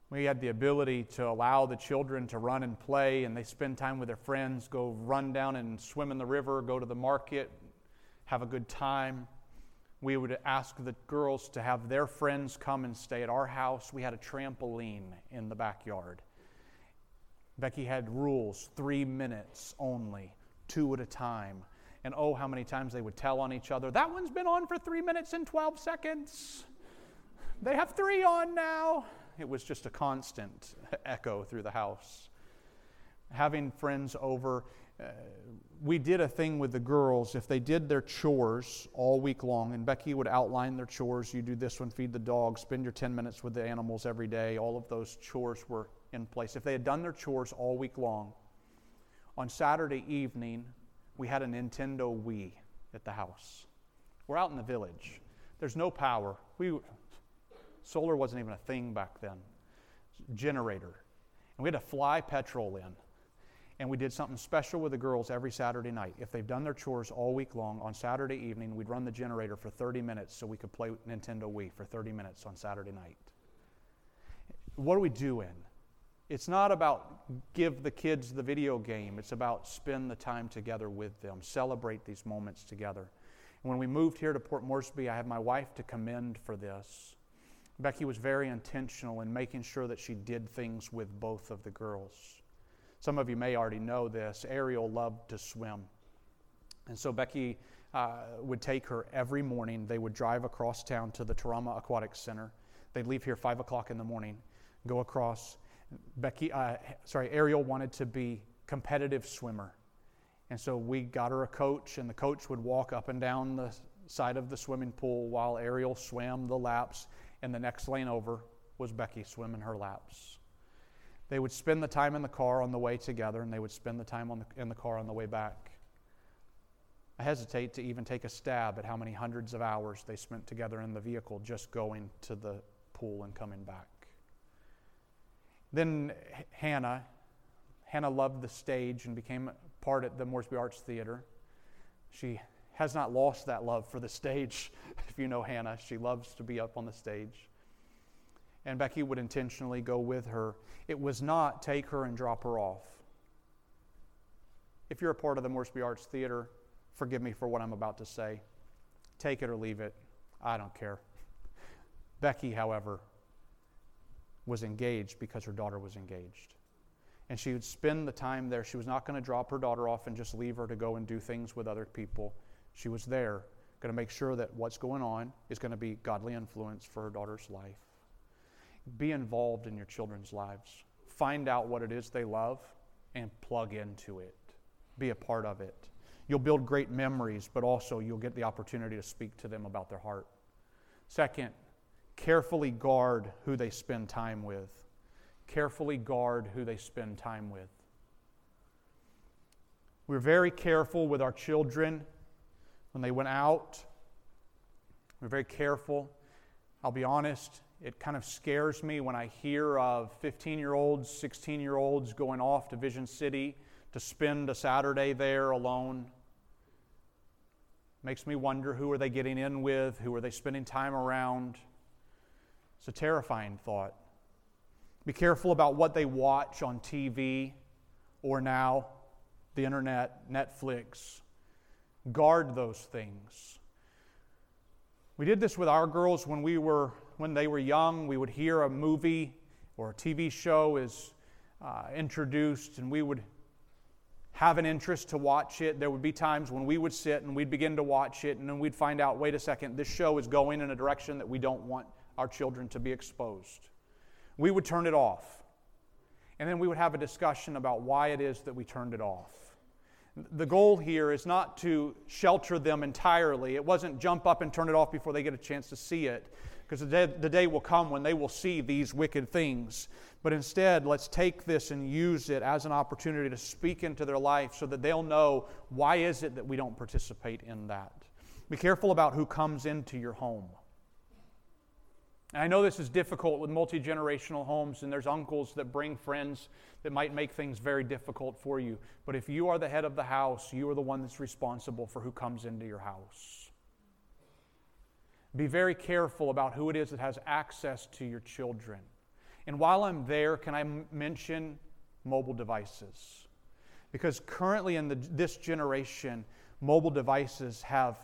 We had the ability to allow the children to run and play, and they spend time with their friends, go run down and swim in the river, go to the market, have a good time. We would ask the girls to have their friends come and stay at our house. We had a trampoline in the backyard. Becky had rules three minutes only, two at a time. And oh, how many times they would tell on each other, that one's been on for three minutes and 12 seconds. They have three on now. It was just a constant echo through the house. Having friends over, uh, we did a thing with the girls. If they did their chores all week long, and Becky would outline their chores, you do this one, feed the dog, spend your 10 minutes with the animals every day, all of those chores were in place. If they had done their chores all week long, on Saturday evening, we had a Nintendo Wii at the house. We're out in the village. There's no power. We, solar wasn't even a thing back then. Generator. And we had to fly petrol in. and we did something special with the girls every Saturday night. If they've done their chores all week long, on Saturday evening, we'd run the generator for 30 minutes so we could play Nintendo Wii for 30 minutes on Saturday night. What are we doing? It's not about give the kids the video game, it's about spend the time together with them, celebrate these moments together. And when we moved here to Port Moresby, I have my wife to commend for this. Becky was very intentional in making sure that she did things with both of the girls. Some of you may already know this. Ariel loved to swim. And so Becky uh, would take her every morning. They would drive across town to the Taurama Aquatic Center. They'd leave here 5 o'clock in the morning, go across. Becky, uh, sorry, Ariel wanted to be competitive swimmer. And so we got her a coach, and the coach would walk up and down the side of the swimming pool while Ariel swam the laps, and the next lane over was Becky swimming her laps. They would spend the time in the car on the way together, and they would spend the time the, in the car on the way back. I hesitate to even take a stab at how many hundreds of hours they spent together in the vehicle just going to the pool and coming back. Then Hannah, Hannah loved the stage and became part at the Moresby Arts Theater. She has not lost that love for the stage. If you know Hannah, she loves to be up on the stage and Becky would intentionally go with her. It was not take her and drop her off. If you're a part of the Moresby Arts Theater, forgive me for what I'm about to say. Take it or leave it. I don't care. Becky, however, was engaged because her daughter was engaged. And she would spend the time there. She was not going to drop her daughter off and just leave her to go and do things with other people. She was there, going to make sure that what's going on is going to be godly influence for her daughter's life. Be involved in your children's lives. Find out what it is they love and plug into it. Be a part of it. You'll build great memories, but also you'll get the opportunity to speak to them about their heart. Second, carefully guard who they spend time with. Carefully guard who they spend time with. We're very careful with our children when they went out. We're very careful. I'll be honest, it kind of scares me when I hear of 15 year olds, 16 year olds going off to Vision City to spend a Saturday there alone. Makes me wonder who are they getting in with? Who are they spending time around? It's a terrifying thought. Be careful about what they watch on TV or now the internet, Netflix. Guard those things. We did this with our girls when we were when they were young, we would hear a movie or a TV show is uh, introduced, and we would have an interest to watch it. There would be times when we would sit and we'd begin to watch it, and then we'd find out wait a second, this show is going in a direction that we don't want our children to be exposed. We would turn it off. And then we would have a discussion about why it is that we turned it off. The goal here is not to shelter them entirely. It wasn't jump up and turn it off before they get a chance to see it because the day, the day will come when they will see these wicked things. But instead, let's take this and use it as an opportunity to speak into their life so that they'll know why is it that we don't participate in that. Be careful about who comes into your home. And I know this is difficult with multi generational homes, and there's uncles that bring friends that might make things very difficult for you. But if you are the head of the house, you are the one that's responsible for who comes into your house. Be very careful about who it is that has access to your children. And while I'm there, can I m- mention mobile devices? Because currently in the, this generation, mobile devices have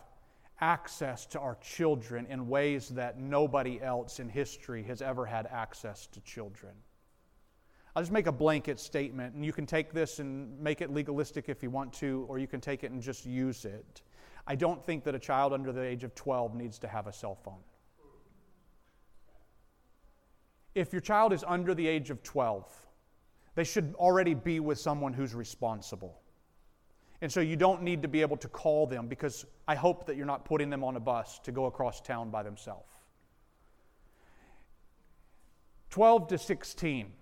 access to our children in ways that nobody else in history has ever had access to children. I'll just make a blanket statement, and you can take this and make it legalistic if you want to, or you can take it and just use it. I don't think that a child under the age of 12 needs to have a cell phone. If your child is under the age of 12, they should already be with someone who's responsible. And so you don't need to be able to call them because I hope that you're not putting them on a bus to go across town by themselves. 12 to 16.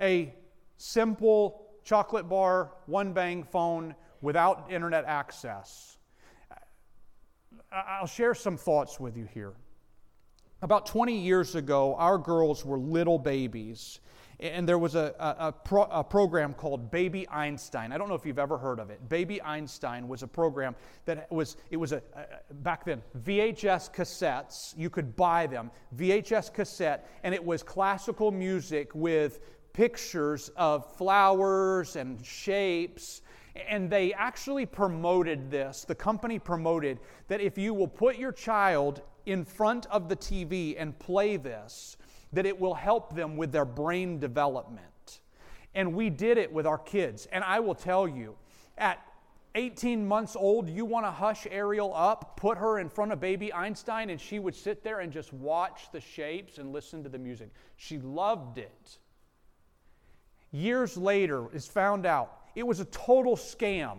A simple chocolate bar, one bang phone without internet access. I'll share some thoughts with you here. About 20 years ago, our girls were little babies, And there was a, a, a, pro, a, program called Baby Einstein. I don't know if you've ever heard of it. Baby Einstein was a program that was, it was a, back then, VHS cassettes. You could buy them, VHS cassette, and it was classical music with pictures of flowers and shapes. And they actually promoted this. The company promoted that if you will put your child in front of the TV and play this, that it will help them with their brain development. And we did it with our kids. And I will tell you, at 18 months old, you want to hush Ariel up, put her in front of baby Einstein, and she would sit there and just watch the shapes and listen to the music. She loved it. Years later, is found out it was a total scam.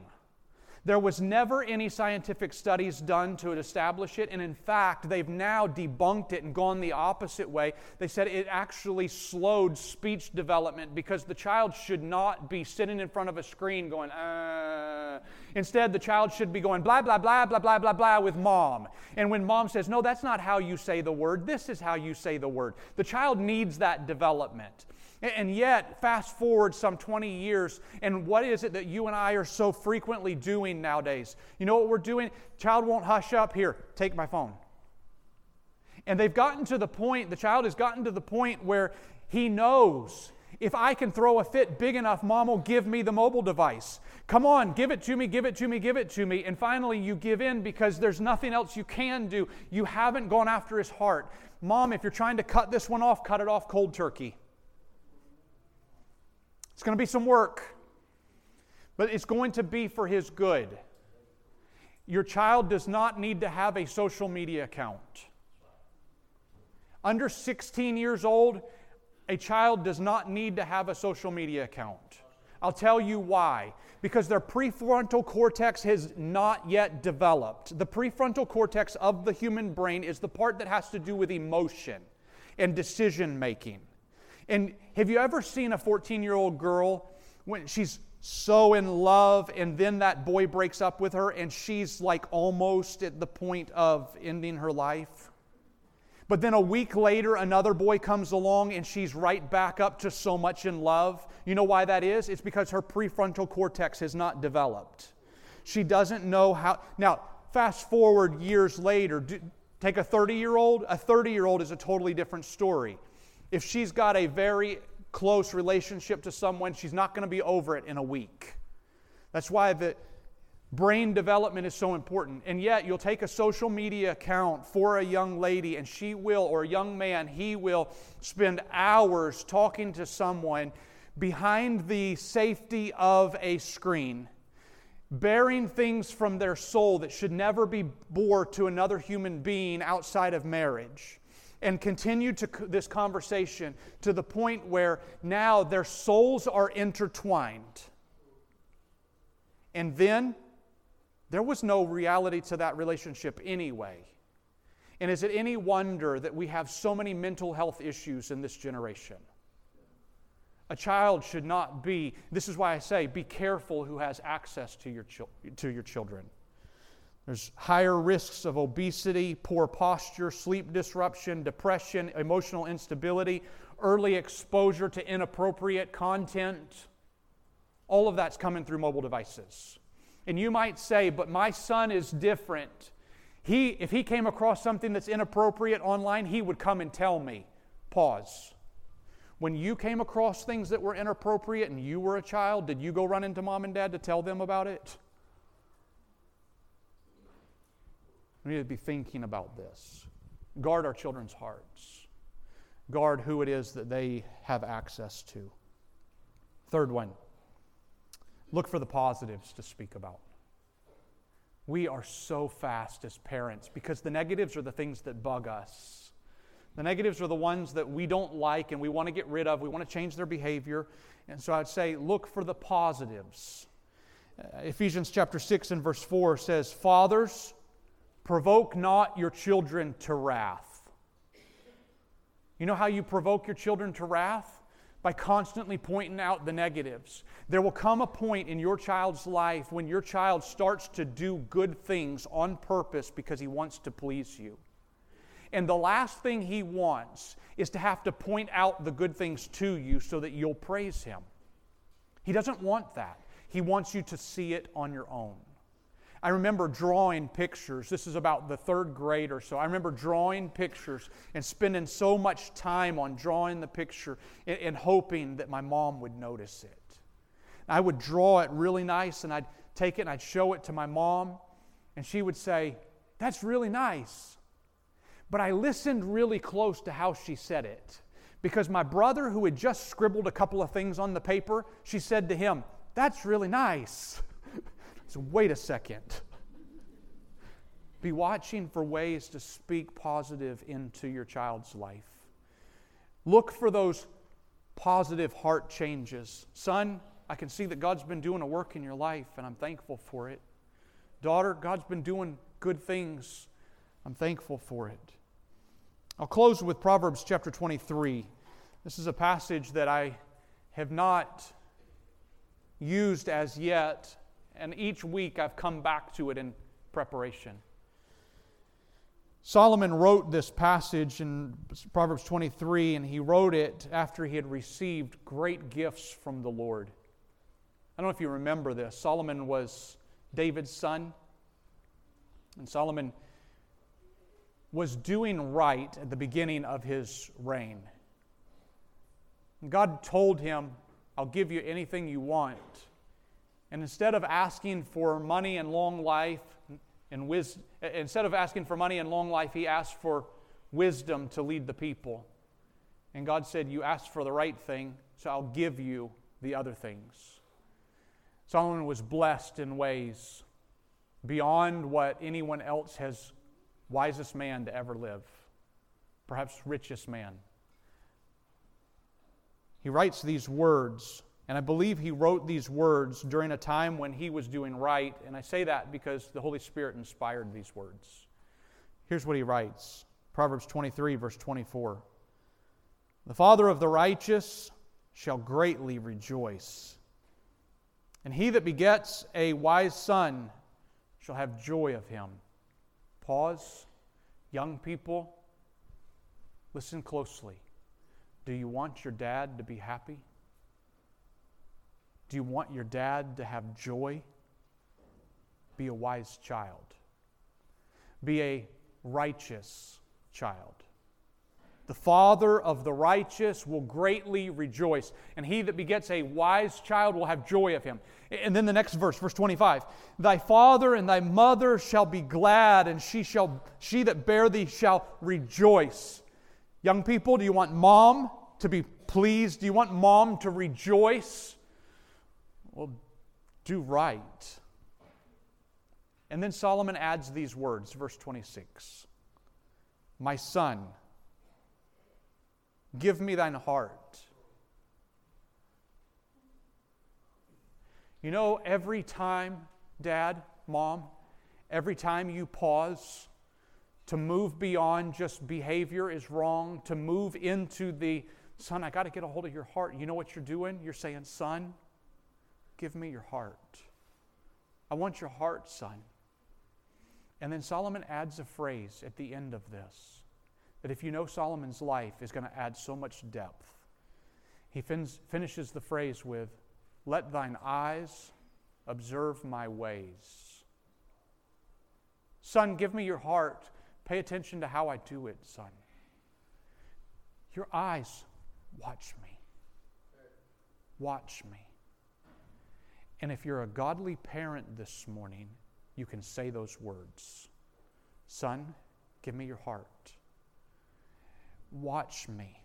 There was never any scientific studies done to establish it, and in fact, they've now debunked it and gone the opposite way. They said it actually slowed speech development because the child should not be sitting in front of a screen going, uh. Instead, the child should be going blah, blah, blah, blah, blah, blah, blah with mom. And when mom says, no, that's not how you say the word, this is how you say the word, the child needs that development. And yet, fast forward some 20 years, and what is it that you and I are so frequently doing nowadays? You know what we're doing? Child won't hush up. Here, take my phone. And they've gotten to the point, the child has gotten to the point where he knows if I can throw a fit big enough, mom will give me the mobile device. Come on, give it to me, give it to me, give it to me. And finally, you give in because there's nothing else you can do. You haven't gone after his heart. Mom, if you're trying to cut this one off, cut it off cold turkey. It's going to be some work, but it's going to be for His good. Your child does not need to have a social media account. Under 16 years old, a child does not need to have a social media account. I'll tell you why. Because their prefrontal cortex has not yet developed. The prefrontal cortex of the human brain is the part that has to do with emotion and decision making. And have you ever seen a 14 year old girl when she's so in love and then that boy breaks up with her and she's like almost at the point of ending her life? But then a week later, another boy comes along and she's right back up to so much in love. You know why that is? It's because her prefrontal cortex has not developed. She doesn't know how. Now, fast forward years later, do, take a 30 year old. A 30 year old is a totally different story. If she's got a very close relationship to someone, she's not going to be over it in a week. That's why the brain development is so important. And yet, you'll take a social media account for a young lady, and she will, or a young man, he will spend hours talking to someone behind the safety of a screen, bearing things from their soul that should never be bore to another human being outside of marriage and continued to this conversation to the point where now their souls are intertwined. And then there was no reality to that relationship anyway. And is it any wonder that we have so many mental health issues in this generation? A child should not be, this is why I say, be careful who has access to your, to your children. There's higher risks of obesity, poor posture, sleep disruption, depression, emotional instability, early exposure to inappropriate content. All of that's coming through mobile devices. And you might say, but my son is different. He, if he came across something that's inappropriate online, he would come and tell me. Pause. When you came across things that were inappropriate and you were a child, did you go run into mom and dad to tell them about it? We need to be thinking about this. Guard our children's hearts. Guard who it is that they have access to. Third one look for the positives to speak about. We are so fast as parents because the negatives are the things that bug us. The negatives are the ones that we don't like and we want to get rid of. We want to change their behavior. And so I'd say look for the positives. Uh, Ephesians chapter 6 and verse 4 says, Fathers, Provoke not your children to wrath. You know how you provoke your children to wrath? By constantly pointing out the negatives. There will come a point in your child's life when your child starts to do good things on purpose because he wants to please you. And the last thing he wants is to have to point out the good things to you so that you'll praise him. He doesn't want that. He wants you to see it on your own. I remember drawing pictures. This is about the third grade or so. I remember drawing pictures and spending so much time on drawing the picture and, and hoping that my mom would notice it. I would draw it really nice and I'd take it and I'd show it to my mom, and she would say, That's really nice. But I listened really close to how she said it because my brother, who had just scribbled a couple of things on the paper, she said to him, That's really nice. Wait a second. Be watching for ways to speak positive into your child's life. Look for those positive heart changes. Son, I can see that God's been doing a work in your life, and I'm thankful for it. Daughter, God's been doing good things. I'm thankful for it. I'll close with Proverbs chapter 23. This is a passage that I have not used as yet, and each week I've come back to it in preparation. Solomon wrote this passage in Proverbs 23, and he wrote it after he had received great gifts from the Lord. I don't know if you remember this. Solomon was David's son. And Solomon was doing right at the beginning of his reign. God told him, I'll give you anything you want. And instead of asking for money and long life, and wisdom, instead of asking for money and long life, he asked for wisdom to lead the people. And God said, You asked for the right thing, so I'll give you the other things. Solomon was blessed in ways beyond what anyone else has, wisest man to ever live, perhaps richest man. He writes these words, and I believe he wrote these words during a time when he was doing right, and I say that because the Holy Spirit inspired these words. Here's what he writes Proverbs 23, verse 24. The father of the righteous shall greatly rejoice and he that begets a wise son shall have joy of him. Pause. Young people, listen closely. Do you want your dad to be happy? Do you want your dad to have joy? Be a wise child. Be a righteous child. The father of the righteous will greatly rejoice, and he that begets a wise child will have joy of him. And then the next verse, verse 25 Thy father and thy mother shall be glad, and she, shall, she that bare thee shall rejoice. Young people, do you want mom to be pleased? Do you want mom to rejoice? Well, do right. And then Solomon adds these words, verse 26 My son, Give me thine heart. You know, every time, Dad, Mom, every time you pause to move beyond just behavior is wrong, to move into the, son, I got to get a hold of your heart. You know what you're doing? You're saying, son, give me your heart. I want your heart, son. And then Solomon adds a phrase at the end of this that if you know Solomon's life, is going to add so much depth. He fin- finishes the phrase with, Let thine eyes observe my ways. Son, give me your heart. Pay attention to how I do it, son. Your eyes, watch me. Watch me. And if you're a godly parent this morning, you can say those words Son, give me your heart. Watch me.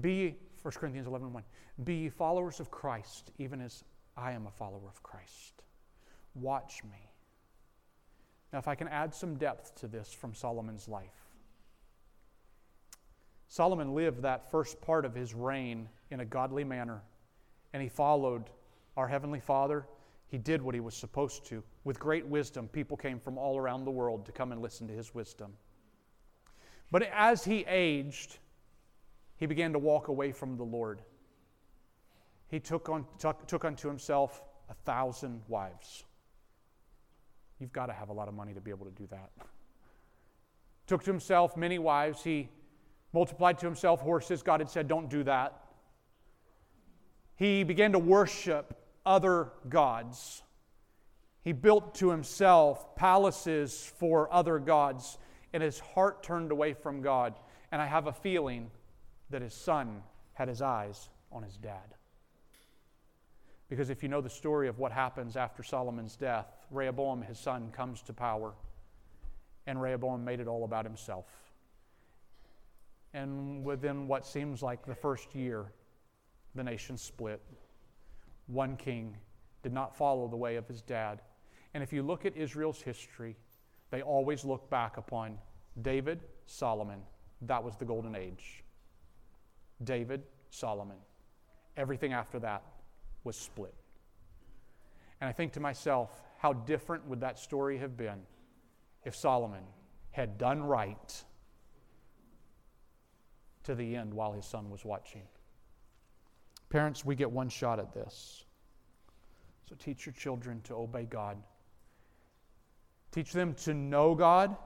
Be, 1 Corinthians 11 1, be followers of Christ, even as I am a follower of Christ. Watch me. Now, if I can add some depth to this from Solomon's life. Solomon lived that first part of his reign in a godly manner, and he followed our Heavenly Father. He did what he was supposed to. With great wisdom, people came from all around the world to come and listen to his wisdom. But as he aged, he began to walk away from the Lord. He took, on, took, took unto himself a thousand wives. You've got to have a lot of money to be able to do that. took to himself many wives. He multiplied to himself horses. God had said, Don't do that. He began to worship other gods. He built to himself palaces for other gods, and his heart turned away from God. And I have a feeling that his son had his eyes on his dad. Because if you know the story of what happens after Solomon's death, Rehoboam, his son, comes to power, and Rehoboam made it all about himself. And within what seems like the first year, the nation split. One king did not follow the way of his dad. And if you look at Israel's history, they always look back upon David, Solomon. That was the golden age. David, Solomon. Everything after that was split. And I think to myself, how different would that story have been if Solomon had done right to the end while his son was watching? Parents, we get one shot at this. So teach your children to obey God. Teach them to know God,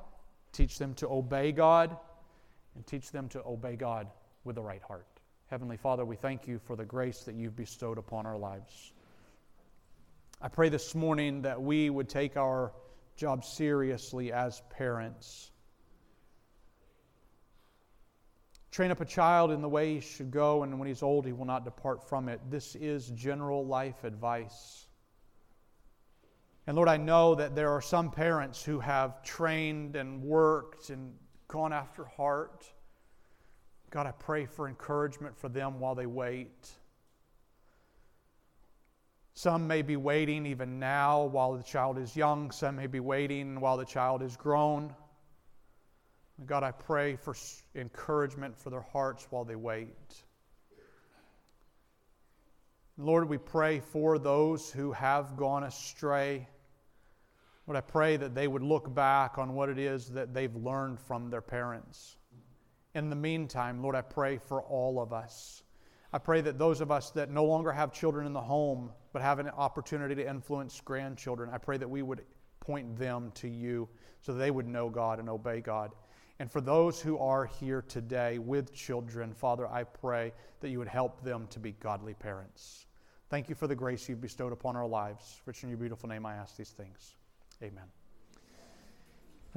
teach them to obey God, and teach them to obey God with the right heart. Heavenly Father, we thank you for the grace that you've bestowed upon our lives. I pray this morning that we would take our job seriously as parents. Train up a child in the way he should go, and when he's old, he will not depart from it. This is general life advice. And Lord, I know that there are some parents who have trained and worked and gone after heart God, I pray for encouragement for them while they wait. Some may be waiting even now while the child is young. Some may be waiting while the child is grown. God, I pray for encouragement for their hearts while they wait. Lord, we pray for those who have gone astray. Lord, I pray that they would look back on what it is that they've learned from their parents. In the meantime, Lord, I pray for all of us. I pray that those of us that no longer have children in the home but have an opportunity to influence grandchildren, I pray that we would point them to you so they would know God and obey God. And for those who are here today with children, Father, I pray that you would help them to be godly parents. Thank you for the grace you've bestowed upon our lives. Rich in your beautiful name, I ask these things. Amen.